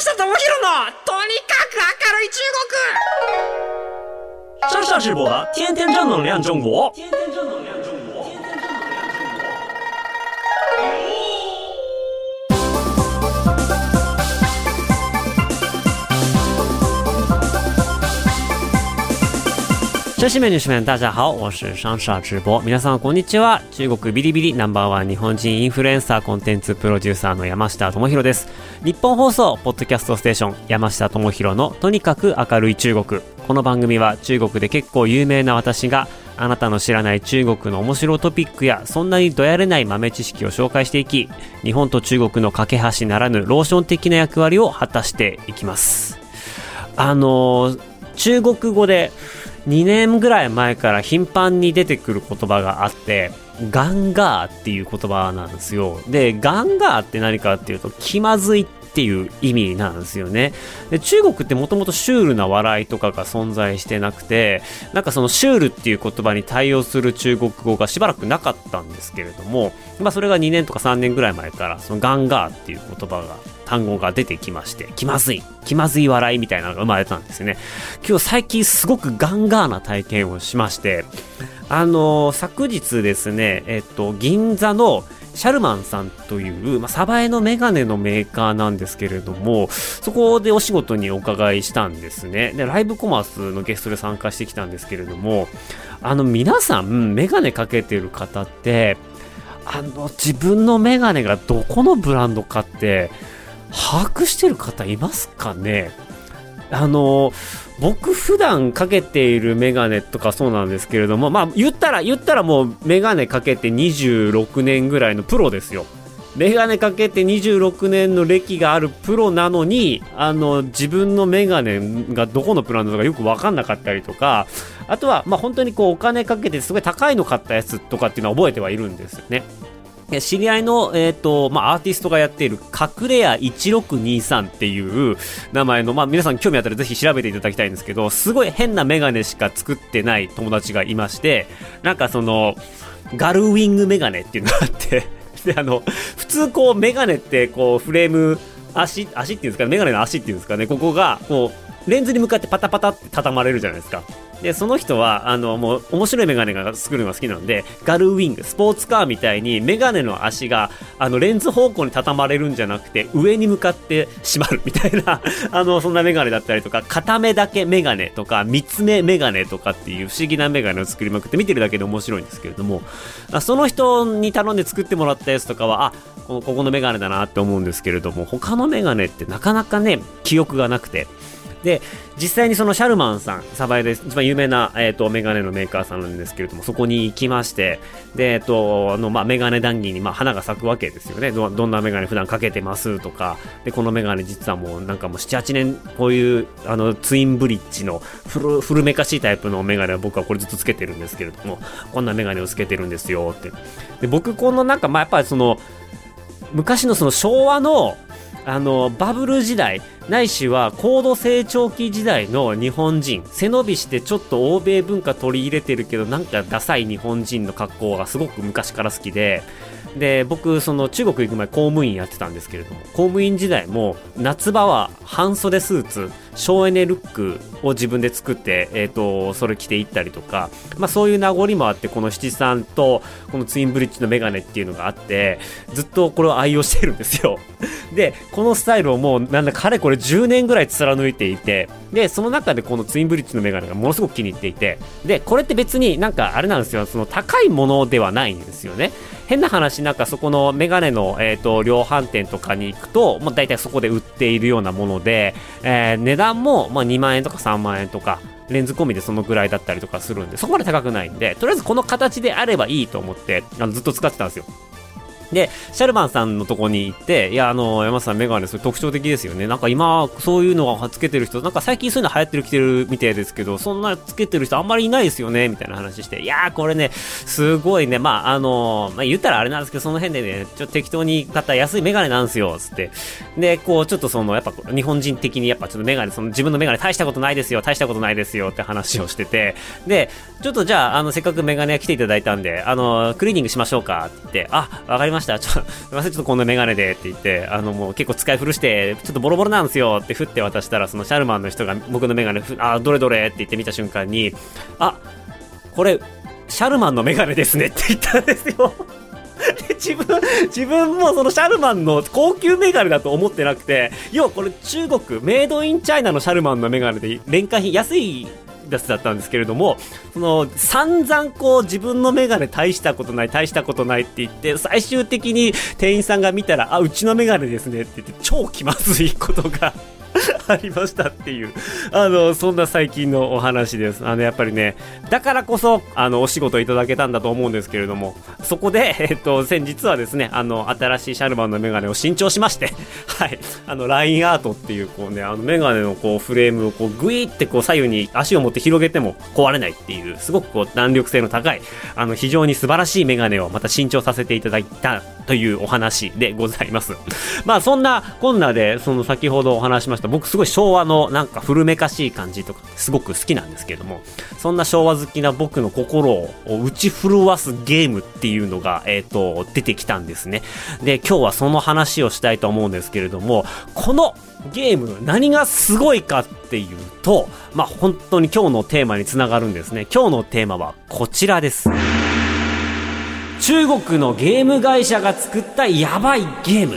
下智博のとにかく明るい中国上下直播的天天正能量中国天天正能量 女子面女子面大家好，我是上下直播。皆さんこんにちは。中国ビリビリナンバーワン日本人インフルエンサーコンテンツプロデューサーの山下智博です。日本放送ポッドキャストステーション山下智博のとにかく明るい中国。この番組は中国で結構有名な私があなたの知らない中国の面白トピックやそんなにどやれない豆知識を紹介していき、日本と中国の架け橋ならぬローション的な役割を果たしていきます。あのー、中国語で2年ぐらい前から頻繁に出てくる言葉があって、ガンガーっていう言葉なんですよ。で、ガンガーって何かっていうと、気まずいっていう意味なんですよね。で中国ってもともとシュールな笑いとかが存在してなくて、なんかそのシュールっていう言葉に対応する中国語がしばらくなかったんですけれども、まあそれが2年とか3年ぐらい前から、そのガンガーっていう言葉が単語が出てきまして、気まずい、気まずい笑いみたいなのが生まれたんですよね。今日最近すごくガンガーな体験をしまして、あのー、昨日ですね、えっと、銀座のシャルマンさんという、まあ、サバエのメガネのメーカーなんですけれども、そこでお仕事にお伺いしたんですね。で、ライブコマースのゲストで参加してきたんですけれども、あの、皆さん、メガネかけてる方って、あの、自分のメガネがどこのブランドかって、把握してる方いますかね？あの、僕普段かけているメガネとかそうなんですけれども、まあ言ったら、言ったらもうメガネかけて26年ぐらいのプロですよ。メガネかけて26年の歴があるプロなのに、あの、自分のメガネがどこのブランドかよくわかんなかったりとか、あとは、まあ本当にこうお金かけてすごい高いの買ったやつとかっていうのは覚えてはいるんですよね。知り合いの、えっ、ー、と、まあ、アーティストがやっている、隠れ家1623っていう名前の、まあ、皆さん興味あったらぜひ調べていただきたいんですけど、すごい変なメガネしか作ってない友達がいまして、なんかその、ガルウィングメガネっていうのがあって で、あの、普通こう、メガネってこう、フレーム、足、足っていうんですか、メガネの足っていうんですかね、ここが、こう、レンズに向かってパタパタって畳まれるじゃないですか。で、その人は、あの、もう、面白いメガネが作るのが好きなので、ガルウィング、スポーツカーみたいに、メガネの足が、あの、レンズ方向に畳まれるんじゃなくて、上に向かって閉まるみたいな、あの、そんなメガネだったりとか、片目だけメガネとか、三つ目メガネとかっていう不思議なメガネを作りまくって、見てるだけで面白いんですけれども、その人に頼んで作ってもらったやつとかは、あ、この、ここのメガネだなって思うんですけれども、他のメガネってなかなかね、記憶がなくて、で、実際にそのシャルマンさん、サバイで一番有名な、えっ、ー、と、メガネのメーカーさんなんですけれども、そこに行きまして、で、えっ、ー、と、あの、まあ、メガネ談義に、まあ、花が咲くわけですよね。ど、どんなメガネ普段かけてますとか、で、このメガネ実はもうなんかもう7、8年、こういう、あの、ツインブリッジの古、古めかしいタイプのメガネは僕はこれずっとつけてるんですけれども、こんなメガネをつけてるんですよって。で、僕、このなんか、まあ、やっぱりその、昔のその昭和のあのバブル時代ないしは高度成長期時代の日本人背伸びしてちょっと欧米文化取り入れてるけどなんかダサい日本人の格好がすごく昔から好きでで僕その中国行く前公務員やってたんですけれども公務員時代も夏場は半袖スーツ省エネルックを自分で作って、えっ、ー、と、それ着ていったりとか、まあそういう名残もあって、この七三と、このツインブリッジのメガネっていうのがあって、ずっとこれを愛用してるんですよ。で、このスタイルをもう、なんだかれこれ10年ぐらい貫いていて、で、その中でこのツインブリッジのメガネがものすごく気に入っていて、で、これって別になんかあれなんですよ、その高いものではないんですよね。変な話、なんかそこのメガネの、えっ、ー、と、量販店とかに行くと、まあ大体そこで売っているようなもので、えー、値段段も、まあ、2万円とか3万円とか、レンズ込みでそのぐらいだったりとかするんで、そこまで高くないんで、とりあえずこの形であればいいと思って、あのずっと使ってたんですよ。で、シャルマンさんのとこに行って、いや、あの、山さんメガネそれ特徴的ですよね。なんか今、そういうのがつけてる人、なんか最近そういうの流行ってる、着てるみたいですけど、そんなつけてる人あんまりいないですよね、みたいな話して、いやー、これね、すごいね、まあ、あの、まあ、言ったらあれなんですけど、その辺でね、ちょっと適当に買った安いメガネなんですよ、つって。で、こう、ちょっとその、やっぱ日本人的にやっぱちょっとメガネ、その自分のメガネ大したことないですよ、大したことないですよって話をしてて、で、ちょっとじゃあ、あの、せっかくメガネ来ていただいたんで、あの、クリーニングしましょうかって、あ、わかりました。ました。ちょ、すいません、ちょっとこんなメガネでって言って、あの、もう結構使い古して、ちょっとボロボロなんですよって振って渡したら、そのシャルマンの人が僕のメガネ、あ、どれどれって言って見た瞬間に、あ、これ、シャルマンのメガネですねって言ったんですよ。で、自分、自分もそのシャルマンの高級メガネだと思ってなくて、要はこれ中国、メイドインチャイナのシャルマンのメガネで、廉価品、安いやつだったんですけれども、その、散々こう自分のメガネ大したことない、大したことないって言って、最終的に店員さんが見たら、あ、うちのメガネですねって言って、超気まずいことが ありましたっていう、あの、そんな最近のお話です。あの、やっぱりね、だからこそ、あの、お仕事いただけたんだと思うんですけれども、そこで、えっと、先日はですね、あの、新しいシャルマンのメガネを新調しまして、はい、あの、ラインアートっていう、こうね、あの、メガネのこう、フレームをこう、グイってこう、左右に足を持って広げても壊れないっていう、すごくこう、弾力性の高い、あの、非常に素晴らしいメガネをまた新調させていただいたというお話でございます。まあ、そんなこんなで、その先ほどお話しました、僕すごい昭和のなんか古めかしい感じとか、すごく好きなんですけども、そんな昭和好きな僕の心を打ち震わすゲームっていうのが、えっ、ー、と、出てきたんですね。で、今日はその話をしたいと思うんですけれども、このゲーム何がすごいかっていうと、まあ、本当に今日のテーマにつながるんですね。今日のテーマはこちらです。中国のゲーム会社が作ったやばいゲーム。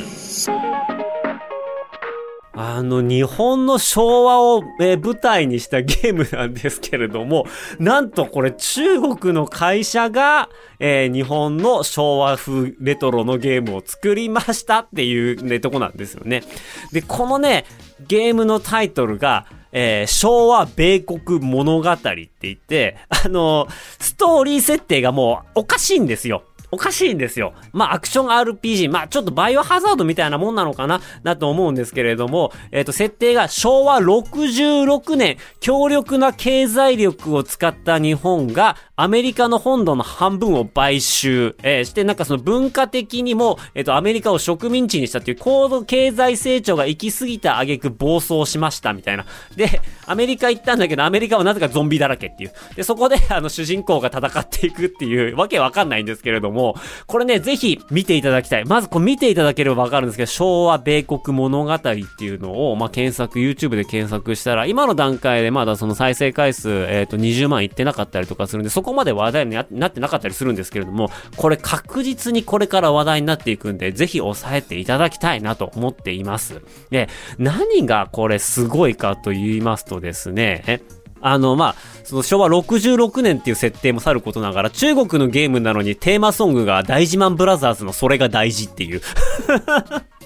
あの、日本の昭和を、え舞台にしたゲームなんですけれども、なんとこれ中国の会社が、えー、日本の昭和風レトロのゲームを作りましたっていうね、とこなんですよね。で、このね、ゲームのタイトルが、えー、昭和米国物語って言って、あのストーリー設定がもうおかしいんですよ。おかしいんですよ。まあ、アクション RPG。まあ、ちょっとバイオハザードみたいなもんなのかな？だと思うんですけれども、えっ、ー、と、設定が昭和66年、強力な経済力を使った日本がアメリカの本土の半分を買収、えー、して、なんかその文化的にも、えっ、ー、と、アメリカを植民地にしたっていう高度経済成長が行き過ぎた挙句暴走しましたみたいな。で、アメリカ行ったんだけど、アメリカはなぜかゾンビだらけっていう。で、そこで、あの、主人公が戦っていくっていう、わけわかんないんですけれども、も、これね、ぜひ見ていただきたい。まずこう見ていただければわかるんですけど、昭和米国物語っていうのを、まあ、検索、YouTube で検索したら、今の段階でまだその再生回数、えっ、ー、と、20万いってなかったりとかするんで、そこまで話題になってなかったりするんですけれども、これ確実にこれから話題になっていくんで、ぜひ押さえていただきたいなと思っています。で、何がこれすごいかと言いますとですね、あの、まあ、その昭和66年っていう設定もさることながら、中国のゲームなのにテーマソングが大事マンブラザーズのそれが大事っていう。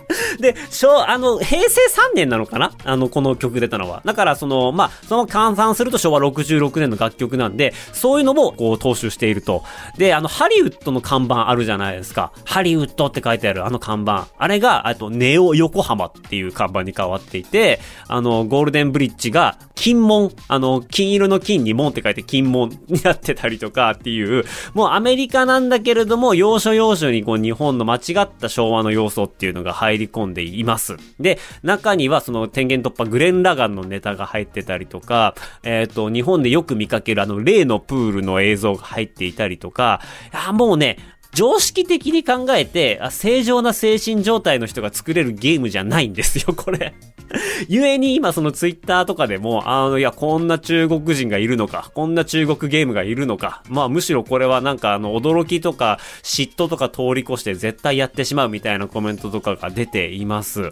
で、昭、あの、平成3年なのかな？あの、この曲出たのは。だから、その、まあ、その換算すると昭和66年の楽曲なんで、そういうのも、こう、踏襲していると。で、あの、ハリウッドの看板あるじゃないですか。ハリウッドって書いてあるあの看板。あれが、あと、ネオ横浜っていう看板に変わっていて、あの、ゴールデンブリッジが、金門、あの、金色の金に門って書いて金門になってたりとかっていう、もうアメリカなんだけれども、要所要所にこう、日本の間違った昭和の要素っていうのが入りり込んでいます。で、中にはその天元突破グレン・ラガンのネタが入ってたりとか、えっ、ー、と、日本でよく見かけるあの例のプールの映像が入っていたりとか、あもうね、常識的に考えて、正常な精神状態の人が作れるゲームじゃないんですよ、これ。ゆえに今そのツイッターとかでも、あの、いや、こんな中国人がいるのか、こんな中国ゲームがいるのか、まあむしろこれはなんかあの、驚きとか嫉妬とか通り越して絶対やってしまうみたいなコメントとかが出ています。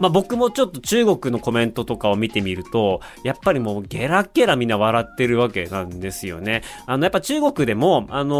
まあ僕もちょっと中国のコメントとかを見てみると、やっぱりもうゲラゲラみんな笑ってるわけなんですよね。あの、やっぱ中国でも、あの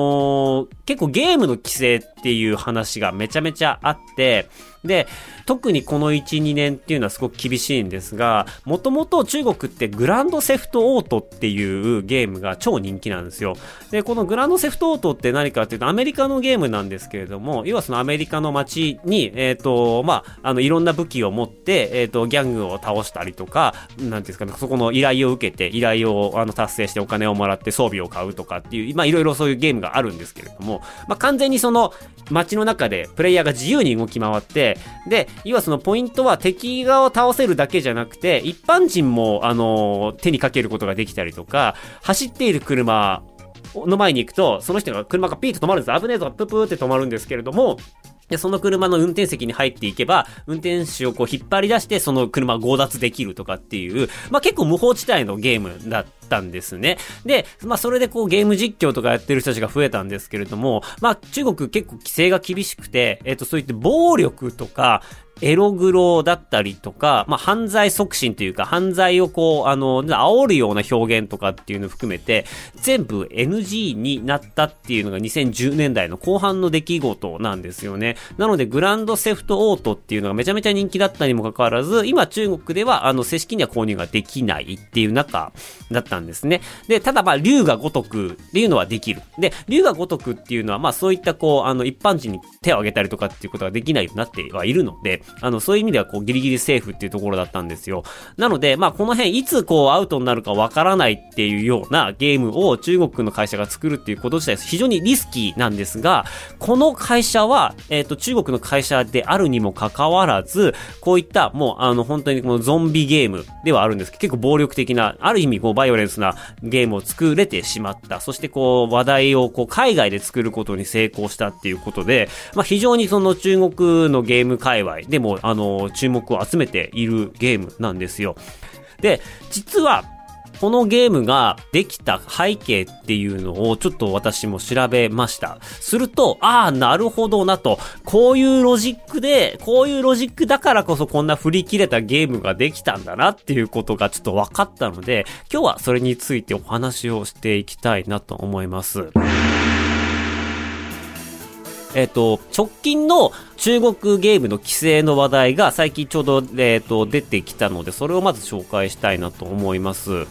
ー、結構ゲームの規制っていう話がめちゃめちゃあって、で、特にこの1、2年っていうのはすごく厳しいんですが、もともと中国ってグランドセフトオートっていうゲームが超人気なんですよ。で、このグランドセフトオートって何かっていうとアメリカのゲームなんですけれども、要はそのアメリカの街に、えっ、ー、と、まあ、あの、いろんな武器を持って、えっ、ー、と、ギャングを倒したりとか、なんていうんですかね、そこの依頼を受けて、依頼をあの達成してお金をもらって装備を買うとかっていう、まあ、いろいろそういうゲームがあるんですけれども、まあ、完全にその街の中でプレイヤーが自由に動き回って、で、要はそのポイントは敵側を倒せるだけじゃなくて、一般人も、あの、手にかけることができたりとか、走っている車の前に行くと、その人が車がピーと止まるんです。危ねえぞ、ププーって止まるんですけれども、で、その車の運転席に入っていけば、運転手をこう引っ張り出して、その車を強奪できるとかっていう、まあ結構無法地帯のゲームだったんですね。で、まあそれでこうゲーム実況とかやってる人たちが増えたんですけれども、まあ中国結構規制が厳しくて、えっ、とそういって暴力とか、エログロだったりとか、まあ、犯罪促進というか、犯罪をこう、あの、煽るような表現とかっていうの含めて、全部 NG になったっていうのが2010年代の後半の出来事なんですよね。なので、グランドセフトオートっていうのがめちゃめちゃ人気だったにもかかわらず、今中国では、あの、正式には購入ができないっていう中だったんですね。で、ただまあ、竜が如くっていうのはできる。で、竜が如くっていうのは、まあ、そういったこう、あの、一般人に手を挙げたりとかっていうことができないようになってはいるので、あの、そういう意味ではこうギリギリセーフっていうところだったんですよ。なので、まあこの辺いつこうアウトになるかわからないっていうようなゲームを中国の会社が作るっていうこと自体非常にリスキーなんですが、この会社は、えっ、ー、と中国の会社であるにもかかわらず、こういったもうあの本当にこのゾンビゲームではあるんですけど、結構暴力的な、ある意味こうバイオレンスなゲームを作れてしまった。そしてこう話題をこう海外で作ることに成功したっていうことで、まあ非常にその中国のゲーム界隈でも、あの、注目を集めているゲームなんですよ。で、実は、このゲームができた背景っていうのをちょっと私も調べました。すると、ああ、なるほどなと。こういうロジックで、こういうロジックだからこそこんな振り切れたゲームができたんだなっていうことがちょっと分かったので、今日はそれについてお話をしていきたいなと思います。えっ、と、直近の中国ゲームの規制の話題が最近ちょうど、えっ、と、出てきたので、それをまず紹介したいなと思います。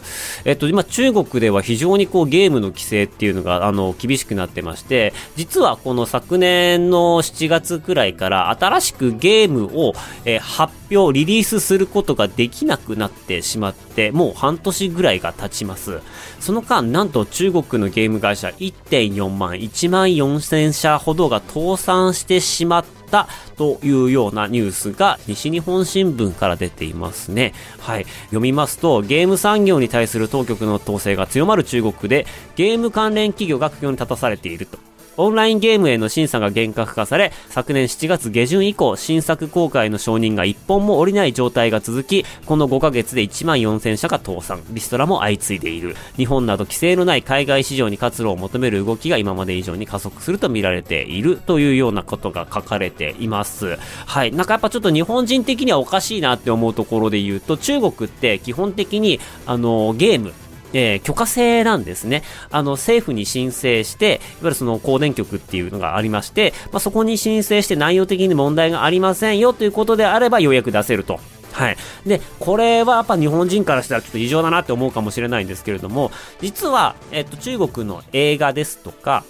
えっ、と、今中国では非常にこうゲームの規制っていうのが、あの、厳しくなってまして、実はこの昨年の7月くらいから新しくゲームを、えー、発表、リリースすることができなくなってしまって、もう半年ぐらいが経ちます。その間、なんと中国のゲーム会社1.4万、1万4000社ほどが倒産してしまってたというようなニュースが西日本新聞から出ていますね。はい。読みますと、ゲーム産業に対する当局の統制が強まる中国で、ゲーム関連企業が苦境に立たされていると。オンラインゲームへの審査が厳格化され、昨年7月下旬以降、新作公開の承認が1本も降りない状態が続き、この5ヶ月で1万4000社が倒産、リストラも相次いでいる。日本など規制のない海外市場に活路を求める動きが今まで以上に加速すると見られているというようなことが書かれています。はい。なんかやっぱちょっと日本人的にはおかしいなって思うところで言うと、中国って基本的に、あの、ゲーム、えー、許可制なんですね。あの、政府に申請して、いわゆるその公電局っていうのがありまして、まあ、そこに申請して内容的に問題がありませんよということであれば、ようやく出せると。はい。で、これはやっぱ日本人からしたらちょっと異常だなって思うかもしれないんですけれども、実は、えっと、中国の映画ですとか、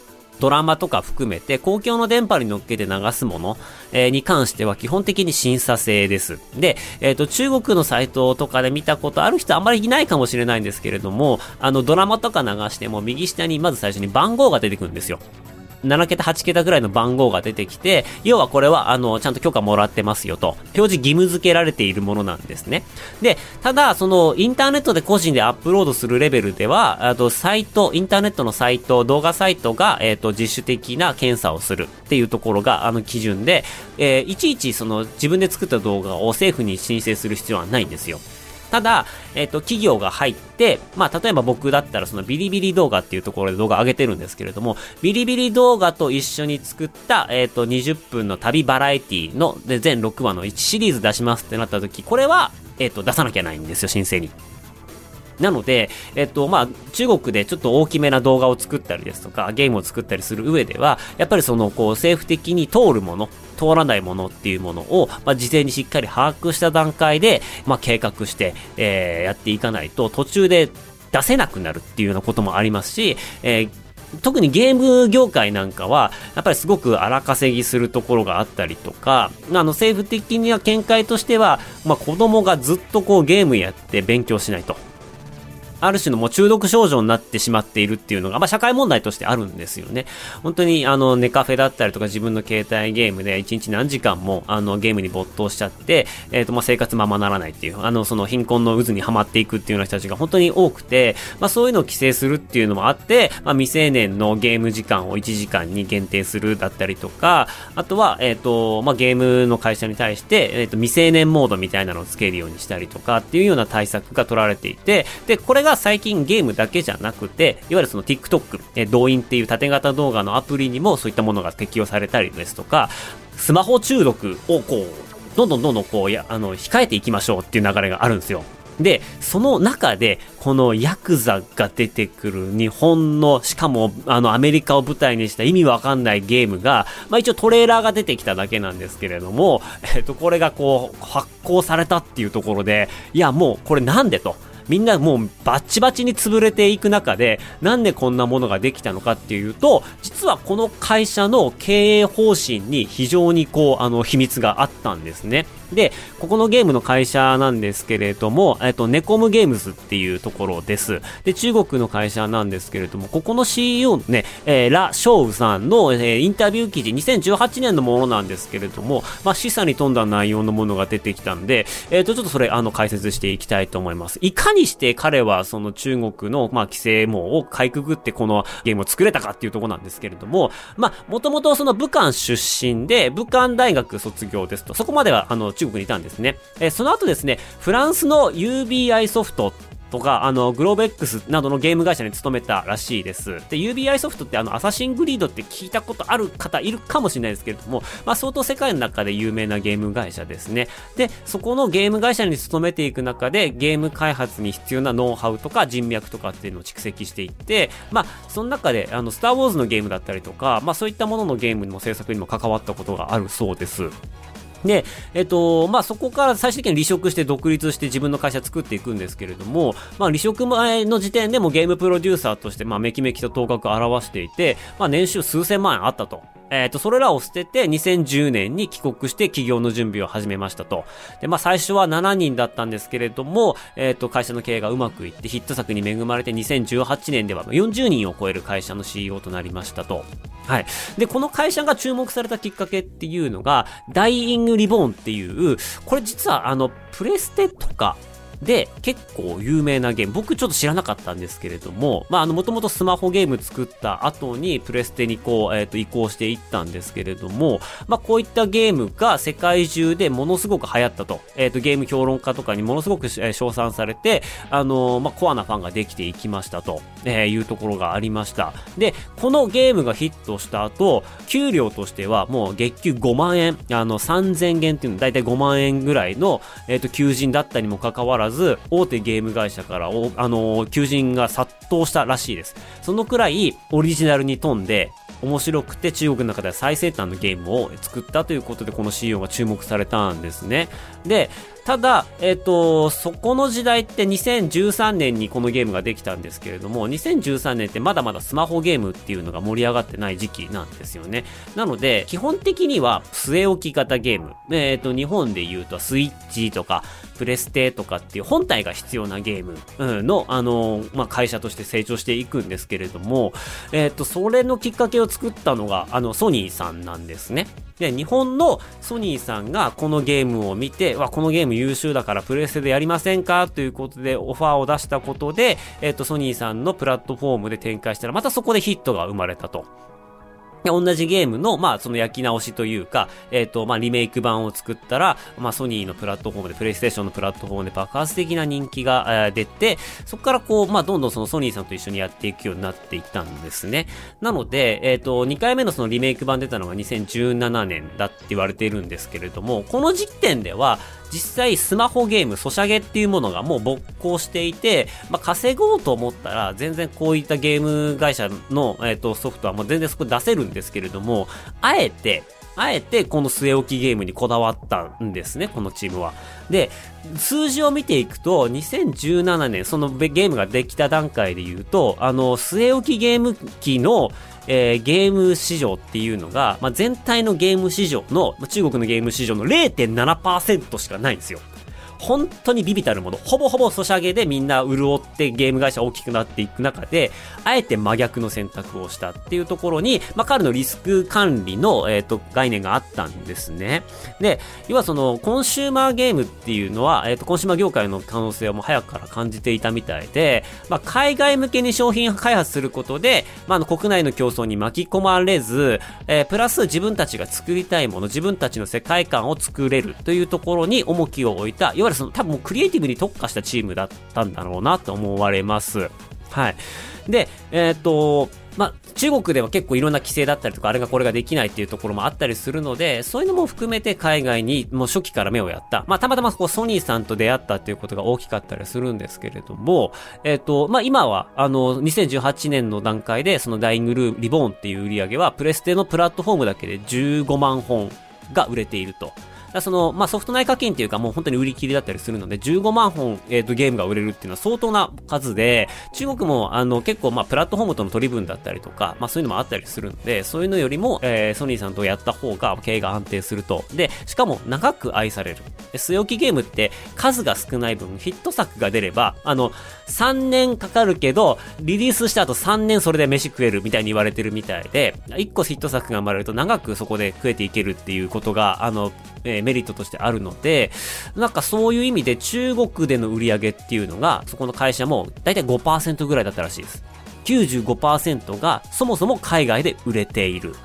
ドラマとか含めて公共の電波に乗っけて流すもの、えー、に関しては基本的に審査制です。で、えっ、ー、と、中国のサイトとかで見たことある人あんまりいないかもしれないんですけれども、あの、ドラマとか流しても右下にまず最初に番号が出てくるんですよ。7桁、8桁ぐらいの番号が出てきて、要はこれは、あの、ちゃんと許可もらってますよと、表示義務付けられているものなんですね。で、ただ、その、インターネットで個人でアップロードするレベルでは、あと、サイト、インターネットのサイト、動画サイトが、えっ、ー、と、自主的な検査をするっていうところが、あの、基準で、えー、いちいち、その、自分で作った動画を政府に申請する必要はないんですよ。ただ、えっ、ー、と、企業が入って、まあ、例えば僕だったらそのビリビリ動画っていうところで動画上げてるんですけれども、ビリビリ動画と一緒に作った、えっ、ー、と、20分の旅バラエティの、で、全6話の1シリーズ出しますってなった時、これは、えっ、ー、と、出さなきゃないんですよ、申請に。なので、えっと、まあ、中国でちょっと大きめな動画を作ったりですとか、ゲームを作ったりする上では、やっぱりその、こう、政府的に通るもの、通らないものっていうものを、まあ、事前にしっかり把握した段階で、まあ、計画して、えー、やっていかないと、途中で出せなくなるっていうようなこともありますし、えー特にゲーム業界なんかは、やっぱりすごく荒稼ぎするところがあったりとか、あの政府的には見解としては、まあ子供がずっとこうゲームやって勉強しないと。ある種のもう中毒症状になってしまっているっていうのが、まあ、社会問題としてあるんですよね。本当に、あの、ネカフェだったりとか自分の携帯ゲームで1日何時間も、あの、ゲームに没頭しちゃって、えっ、ー、と、まあ、生活ままならないっていう、あの、その貧困の渦にはまっていくっていうような人たちが本当に多くて、まあ、そういうのを規制するっていうのもあって、まあ、未成年のゲーム時間を1時間に限定するだったりとか、あとは、えっ、ー、と、まあ、ゲームの会社に対して、えっ、ー、と、未成年モードみたいなのをつけるようにしたりとかっていうような対策が取られていて、で、これが最近ゲームだけじゃなくて、いわゆるその TikTok、え動員っていう縦型動画のアプリにもそういったものが適用されたりですとか、スマホ中毒をこう、どんどんどんどんこう、や、あの、控えていきましょうっていう流れがあるんですよ。で、その中で、このヤクザが出てくる日本の、しかもあのアメリカを舞台にした意味わかんないゲームが、まあ一応トレーラーが出てきただけなんですけれども、えっと、これがこう発行されたっていうところで、いやもうこれなんでと。みんなもうバッチバチに潰れていく中で、なんでこんなものができたのかっていうと、実はこの会社の経営方針に非常にこう、あの、秘密があったんですね。で、ここのゲームの会社なんですけれども、えっと、ネコムゲームズっていうところです。で、中国の会社なんですけれども、ここの CEO のね、えー、ラ・ショウさんの、えー、インタビュー記事、2018年のものなんですけれども、まあ、示唆に富んだ内容のものが出てきたんで、えっ、ー、と、ちょっとそれ、あの、解説していきたいと思います。いかにして彼は、その中国の、まあ、規制網をかいくぐってこのゲームを作れたかっていうとこなんですけれども、まあ、もともとその武漢出身で、武漢大学卒業ですと、そこまでは、あの、中国にいたんですね。えー、その後ですね、フランスの UBI ソフトとか、あの、グローベックスなどのゲーム会社に勤めたらしいです。で、UBI ソフトってあの、アサシングリードって聞いたことある方いるかもしれないですけれども、まあ、相当世界の中で有名なゲーム会社ですね。で、そこのゲーム会社に勤めていく中で、ゲーム開発に必要なノウハウとか人脈とかっていうのを蓄積していって、まあ、その中で、あの、スターウォーズのゲームだったりとか、まあ、そういったもののゲームの制作にも関わったことがあるそうです。で、えっと、まあ、そこから最終的に離職して独立して自分の会社作っていくんですけれども、まあ、離職前の時点でもゲームプロデューサーとして、まあ、めきめきと頭角を表していて、まあ、年収数千万円あったと。えっ、ー、と、それらを捨てて2010年に帰国して起業の準備を始めましたと。で、まあ最初は7人だったんですけれども、えっ、ー、と、会社の経営がうまくいってヒット作に恵まれて2018年では40人を超える会社の CEO となりましたと。はい。で、この会社が注目されたきっかけっていうのが、ダイイングリボーンっていう、これ実はあの、プレステとか、で、結構有名なゲーム、僕ちょっと知らなかったんですけれども、まあ、あの、もともとスマホゲーム作った後にプレステにこう、えっ、ー、と、移行していったんですけれども、まあ、こういったゲームが世界中でものすごく流行ったと。えっ、ー、と、ゲーム評論家とかにものすごく、えー、称賛されて、あのまあ、コアなファンができていきましたと、えいうところがありました。で、このゲームがヒットした後、給料としてはもう月給5万円、あの、3000元っていうのだいたい5万円ぐらいの、えっ、と、求人だったにもかかわらず、ず、大手ゲーム会社からお、あのー、求人が殺到したらしいです。そのくらい、オリジナルに富んで、面白くて中国の中では最先端のゲームを作ったということでこの CEO が注目されたんですね。で、ただ、えっ、ー、と、そこの時代って2013年にこのゲームができたんですけれども、2013年ってまだまだスマホゲームっていうのが盛り上がってない時期なんですよね。なので、基本的には据え置き型ゲーム。えっ、ー、と、日本で言うとスイッチとか、プレステとかっていう本体が必要なゲームの、あのまあ、会社として成長していくんですけれども、えっ、ー、と、それのきっかけを作ったのが、あの、ソニーさんなんですね。で、日本のソニーさんがこのゲームを見て、わ、このゲーム優秀だからプレステでやりませんか？ということでオファーを出したことで、えっ、と、ソニーさんのプラットフォームで展開したら、またそこでヒットが生まれたと。同じゲームの、まあ、その焼き直しというか、えっ、ー、と、まあ、リメイク版を作ったら、まあ、ソニーのプラットフォームで、プレイステーションのプラットフォームで爆発的な人気が、えー、出て、そこからこう、まあ、どんどんそのソニーさんと一緒にやっていくようになっていったんですね。なので、えっ、ー、と、2回目のそのリメイク版出たのが2017年だって言われているんですけれども、この時点では、実際スマホゲーム、ソシャゲっていうものがもう没効していて、まあ、稼ごうと思ったら、全然こういったゲーム会社の、えー、とソフトはもう全然そこ出せるんですけれども、あえて、あえてこの据え置きゲームにこだわったんですね、このチームは。で、数字を見ていくと、2017年、そのゲームができた段階で言うと、あの、据え置きゲーム機の、えー、ゲーム市場っていうのが、まあ、全体のゲーム市場の、まあ、中国のゲーム市場の0.7%しかないんですよ。本当にビビたるもの、ほぼほぼソシャゲでみんな潤ってゲーム会社大きくなっていく中で、あえて真逆の選択をしたっていうところに、まあ、彼のリスク管理の、えっ、ー、と、概念があったんですね。で、要はその、コンシューマーゲームっていうのは、えっ、ー、と、コンシューマー業界の可能性をもう早くから感じていたみたいで、まあ、海外向けに商品開発することで、まあ、の、国内の競争に巻き込まれず、えー、プラス自分たちが作りたいもの、自分たちの世界観を作れるというところに重きを置いた、いわゆるその、多分クリエイティブに特化したチームだったんだろうなと思われます。はい。で、えー、っと、まあ、中国では結構いろんな規制だったりとか、あれがこれができないっていうところもあったりするので、そういうのも含めて海外にもう初期から目をやった。まあ、たまたまこうソニーさんと出会ったっていうことが大きかったりするんですけれども、えっ、ー、と、まあ、今は、あの、2018年の段階で、そのダイイングルーリボーンっていう売り上げは、プレステのプラットフォームだけで15万本が売れていると。その、まあ、ソフト内課金っていうかもう本当に売り切りだったりするので、15万本、えっ、ー、と、ゲームが売れるっていうのは相当な数で、中国も、あの、結構、まあ、プラットフォームとの取り分だったりとか、まあ、そういうのもあったりするので、そういうのよりも、えー、ソニーさんとやった方が経営が安定すると。で、しかも長く愛される。据え置きゲームって数が少ない分、ヒット作が出れば、あの、3年かかるけど、リリースした後3年それで飯食えるみたいに言われてるみたいで、1個ヒット作が生まれると長くそこで食えていけるっていうことが、あの、えー、メリットとしてあるので、なんかそういう意味で中国での売り上げっていうのが、そこの会社も大体5%ぐらいだったらしいです。95%がそもそも海外で売れている。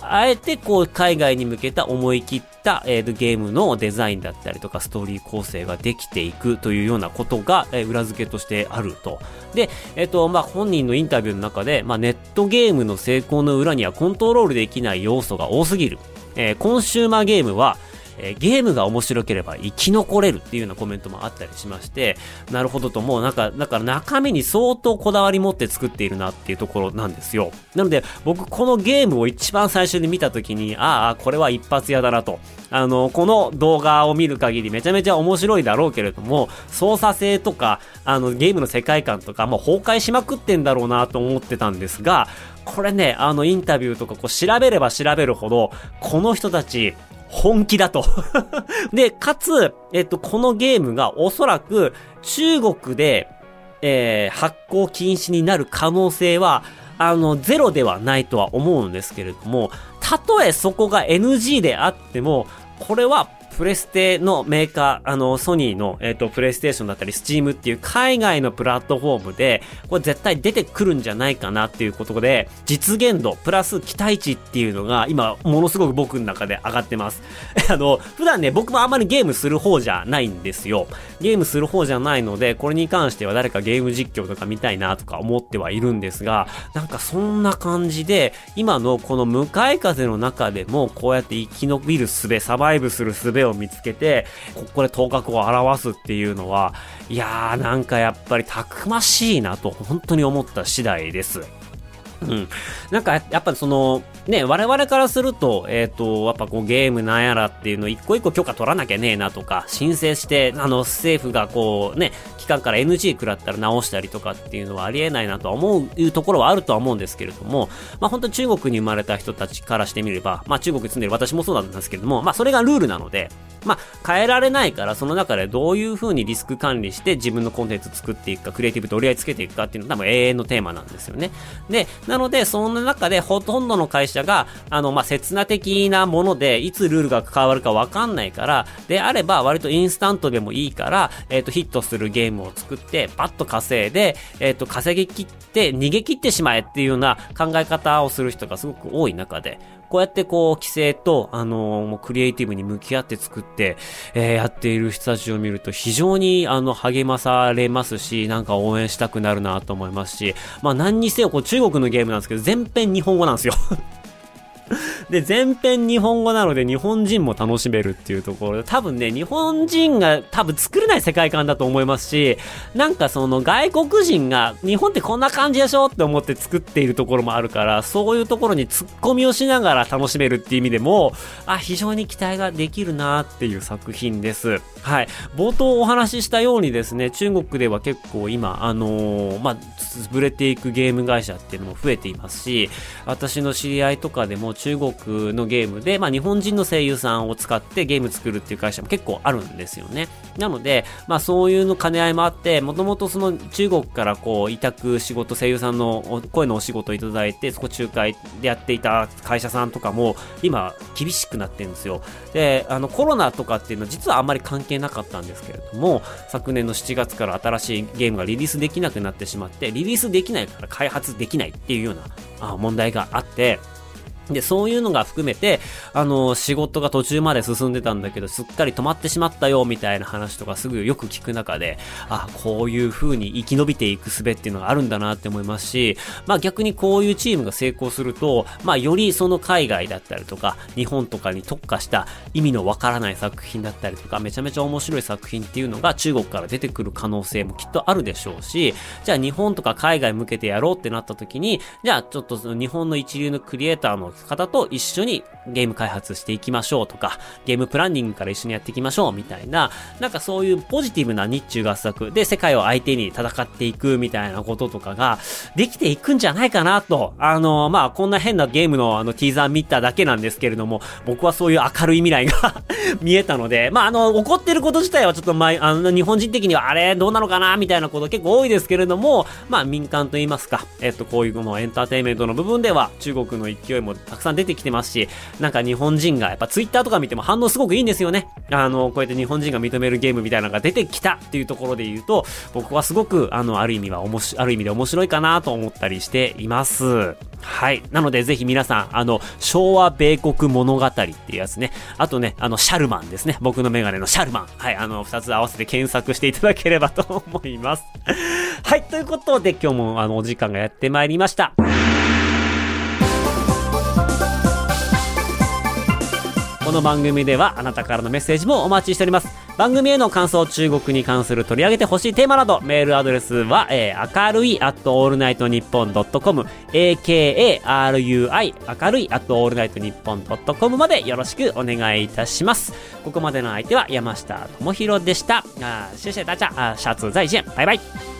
あえてこう海外に向けた思い切った、えー、ゲームのデザインだったりとかストーリー構成ができていくというようなことが、えー、裏付けとしてあると。で、えっ、ー、と、まあ、本人のインタビューの中で、まあ、ネットゲームの成功の裏にはコントロールできない要素が多すぎる。えー、コンシューマーゲームはえー、ゲームが面白ければ生き残れるっていうようなコメントもあったりしまして、なるほどともうなんか、だから中身に相当こだわり持って作っているなっていうところなんですよ。なので、僕このゲームを一番最初に見た時に、ああ、これは一発屋だなと。あの、この動画を見る限りめちゃめちゃ面白いだろうけれども、操作性とか、あの、ゲームの世界観とか、もう崩壊しまくってんだろうなと思ってたんですが、これね、あの、インタビューとかこう調べれば調べるほど、この人たち、本気だと。で、かつ、えっと、このゲームがおそらく中国で、えー、発行禁止になる可能性は、あの、ゼロではないとは思うんですけれども、たとえそこが NG であっても、これはプレステのメーカー、あの、ソニーの、えっ、ー、と、プレイステーションだったり、スチームっていう海外のプラットフォームで、これ絶対出てくるんじゃないかなっていうことで、実現度、プラス期待値っていうのが、今、ものすごく僕の中で上がってます。あの、普段ね、僕もあんまりゲームする方じゃないんですよ。ゲームする方じゃないので、これに関しては誰かゲーム実況とか見たいなとか思ってはいるんですが、なんかそんな感じで、今のこの向かい風の中でも、こうやって生き延びる術、サバイブする術を見つけて、ここで頭角を表すっていうのは、いやーなんかやっぱりたくましいなと本当に思った次第です。うん。なんか、やっぱその、ね、我々からすると、えっ、ー、と、やっぱこうゲームなんやらっていうの一個一個許可取らなきゃねえなとか、申請して、あの、政府がこうね、機関から NG 食らったら直したりとかっていうのはありえないなとは思ういうところはあるとは思うんですけれども、まあ本当中国に生まれた人たちからしてみれば、まあ中国に住んでる私もそうなんですけれども、まあそれがルールなので、まあ変えられないから、その中でどういう風にリスク管理して自分のコンテンツ作っていくか、クリエイティブと折り合いつけていくかっていうのは多分永遠のテーマなんですよね。で、なので、その中でほとんどの会社が、あの、まあ、刹那的なもので、いつルールが変わるかわかんないから、であれば割とインスタントでもいいから、えっ、ー、と、ヒットするゲームを作って、バッと稼いで、えっ、ー、と、稼ぎ切って、逃げ切ってしまえっていうような考え方をする人がすごく多い中で、こうやってこう、規制と、あのー、もうクリエイティブに向き合って作って、えー、やっている人たちを見ると非常に、あの、励まされますし、なんか応援したくなるなと思いますし、まあ何にせよ、こう、中国のゲームなんですけど、全編日本語なんですよ。で、全編日本語なので日本人も楽しめるっていうところで、多分ね、日本人が多分作れない世界観だと思いますし、なんかその外国人が日本ってこんな感じでしょって思って作っているところもあるから、そういうところに突っ込みをしながら楽しめるっていう意味でも、あ、非常に期待ができるなっていう作品です。はい。冒頭お話ししたようにですね、中国では結構今、あのー、まあ、潰れていくゲーム会社っていうのも増えていますし、私の知り合いとかでも中国のゲームで、まあ、日本人の声優さんを使ってゲーム作るっていう会社も結構あるんですよね。なので、まあ、そういうの兼ね合いもあって、もともとその中国からこう委託仕事、声優さんの声のお仕事をいただいて、そこ仲介でやっていた会社さんとかも今厳しくなってるんですよ。で、あのコロナとかっていうのは実はあんまり関係なかったんですけれども、昨年の7月から新しいゲームがリリースできなくなってしまって、リリースできないから開発できないっていうような問題があって、で、そういうのが含めて、あの、仕事が途中まで進んでたんだけど、すっかり止まってしまったよ、みたいな話とかすぐよく聞く中で、あ、こういう風に生き延びていく術っていうのがあるんだなって思いますし、まあ逆にこういうチームが成功すると、まあよりその海外だったりとか、日本とかに特化した意味のわからない作品だったりとか、めちゃめちゃ面白い作品っていうのが中国から出てくる可能性もきっとあるでしょうし、じゃあ日本とか海外向けてやろうってなった時に、じゃあちょっとその日本の一流のクリエイターの方と一緒にゲーム開発していきましょうとか、ゲームプランニングから一緒にやっていきましょうみたいな、なんかそういうポジティブな日中合作。で世界を相手に戦っていくみたいなこととかができていくんじゃないかなと、あの、まあ、こんな変なゲームのあのティーザー見ただけなんですけれども、僕はそういう明るい未来が 見えたので、まあ、あの、怒ってること自体はちょっと前、あの、日本人的にはあれ、どうなのかなみたいなこと結構多いですけれども、まあ、民間と言いますか、えっと、こういうものエンターテインメントの部分では中国の勢いもたくさん出てきてますし、なんか日本人がやっぱツイッターとか見ても反応すごくいいんですよね。あの、こうやって日本人が認めるゲームみたいなのが出てきたっていうところで言うと、僕はすごく、あの、ある意味はおもし、ある意味で面白いかなと思ったりしています。はい。なので、ぜひ皆さん、あの、昭和米国物語っていうやつね。あとね、あの、シャルマンですね。僕のメガネのシャルマン。はい。あの、二つ合わせて検索していただければと思います。はい。ということで、今日も、あの、お時間がやってまいりました。この番組ではあなたからのメッセージもお待ちしております。番組への感想、中国に関する取り上げてほしいテーマなど、メールアドレスは、えー、明るい at allnightnippon.com、akarui 明るい at allnightnippon.com までよろしくお願いいたします。ここまでの相手は山下智博でした。あ、謝謝大家、あ、下次再见。バイバイ。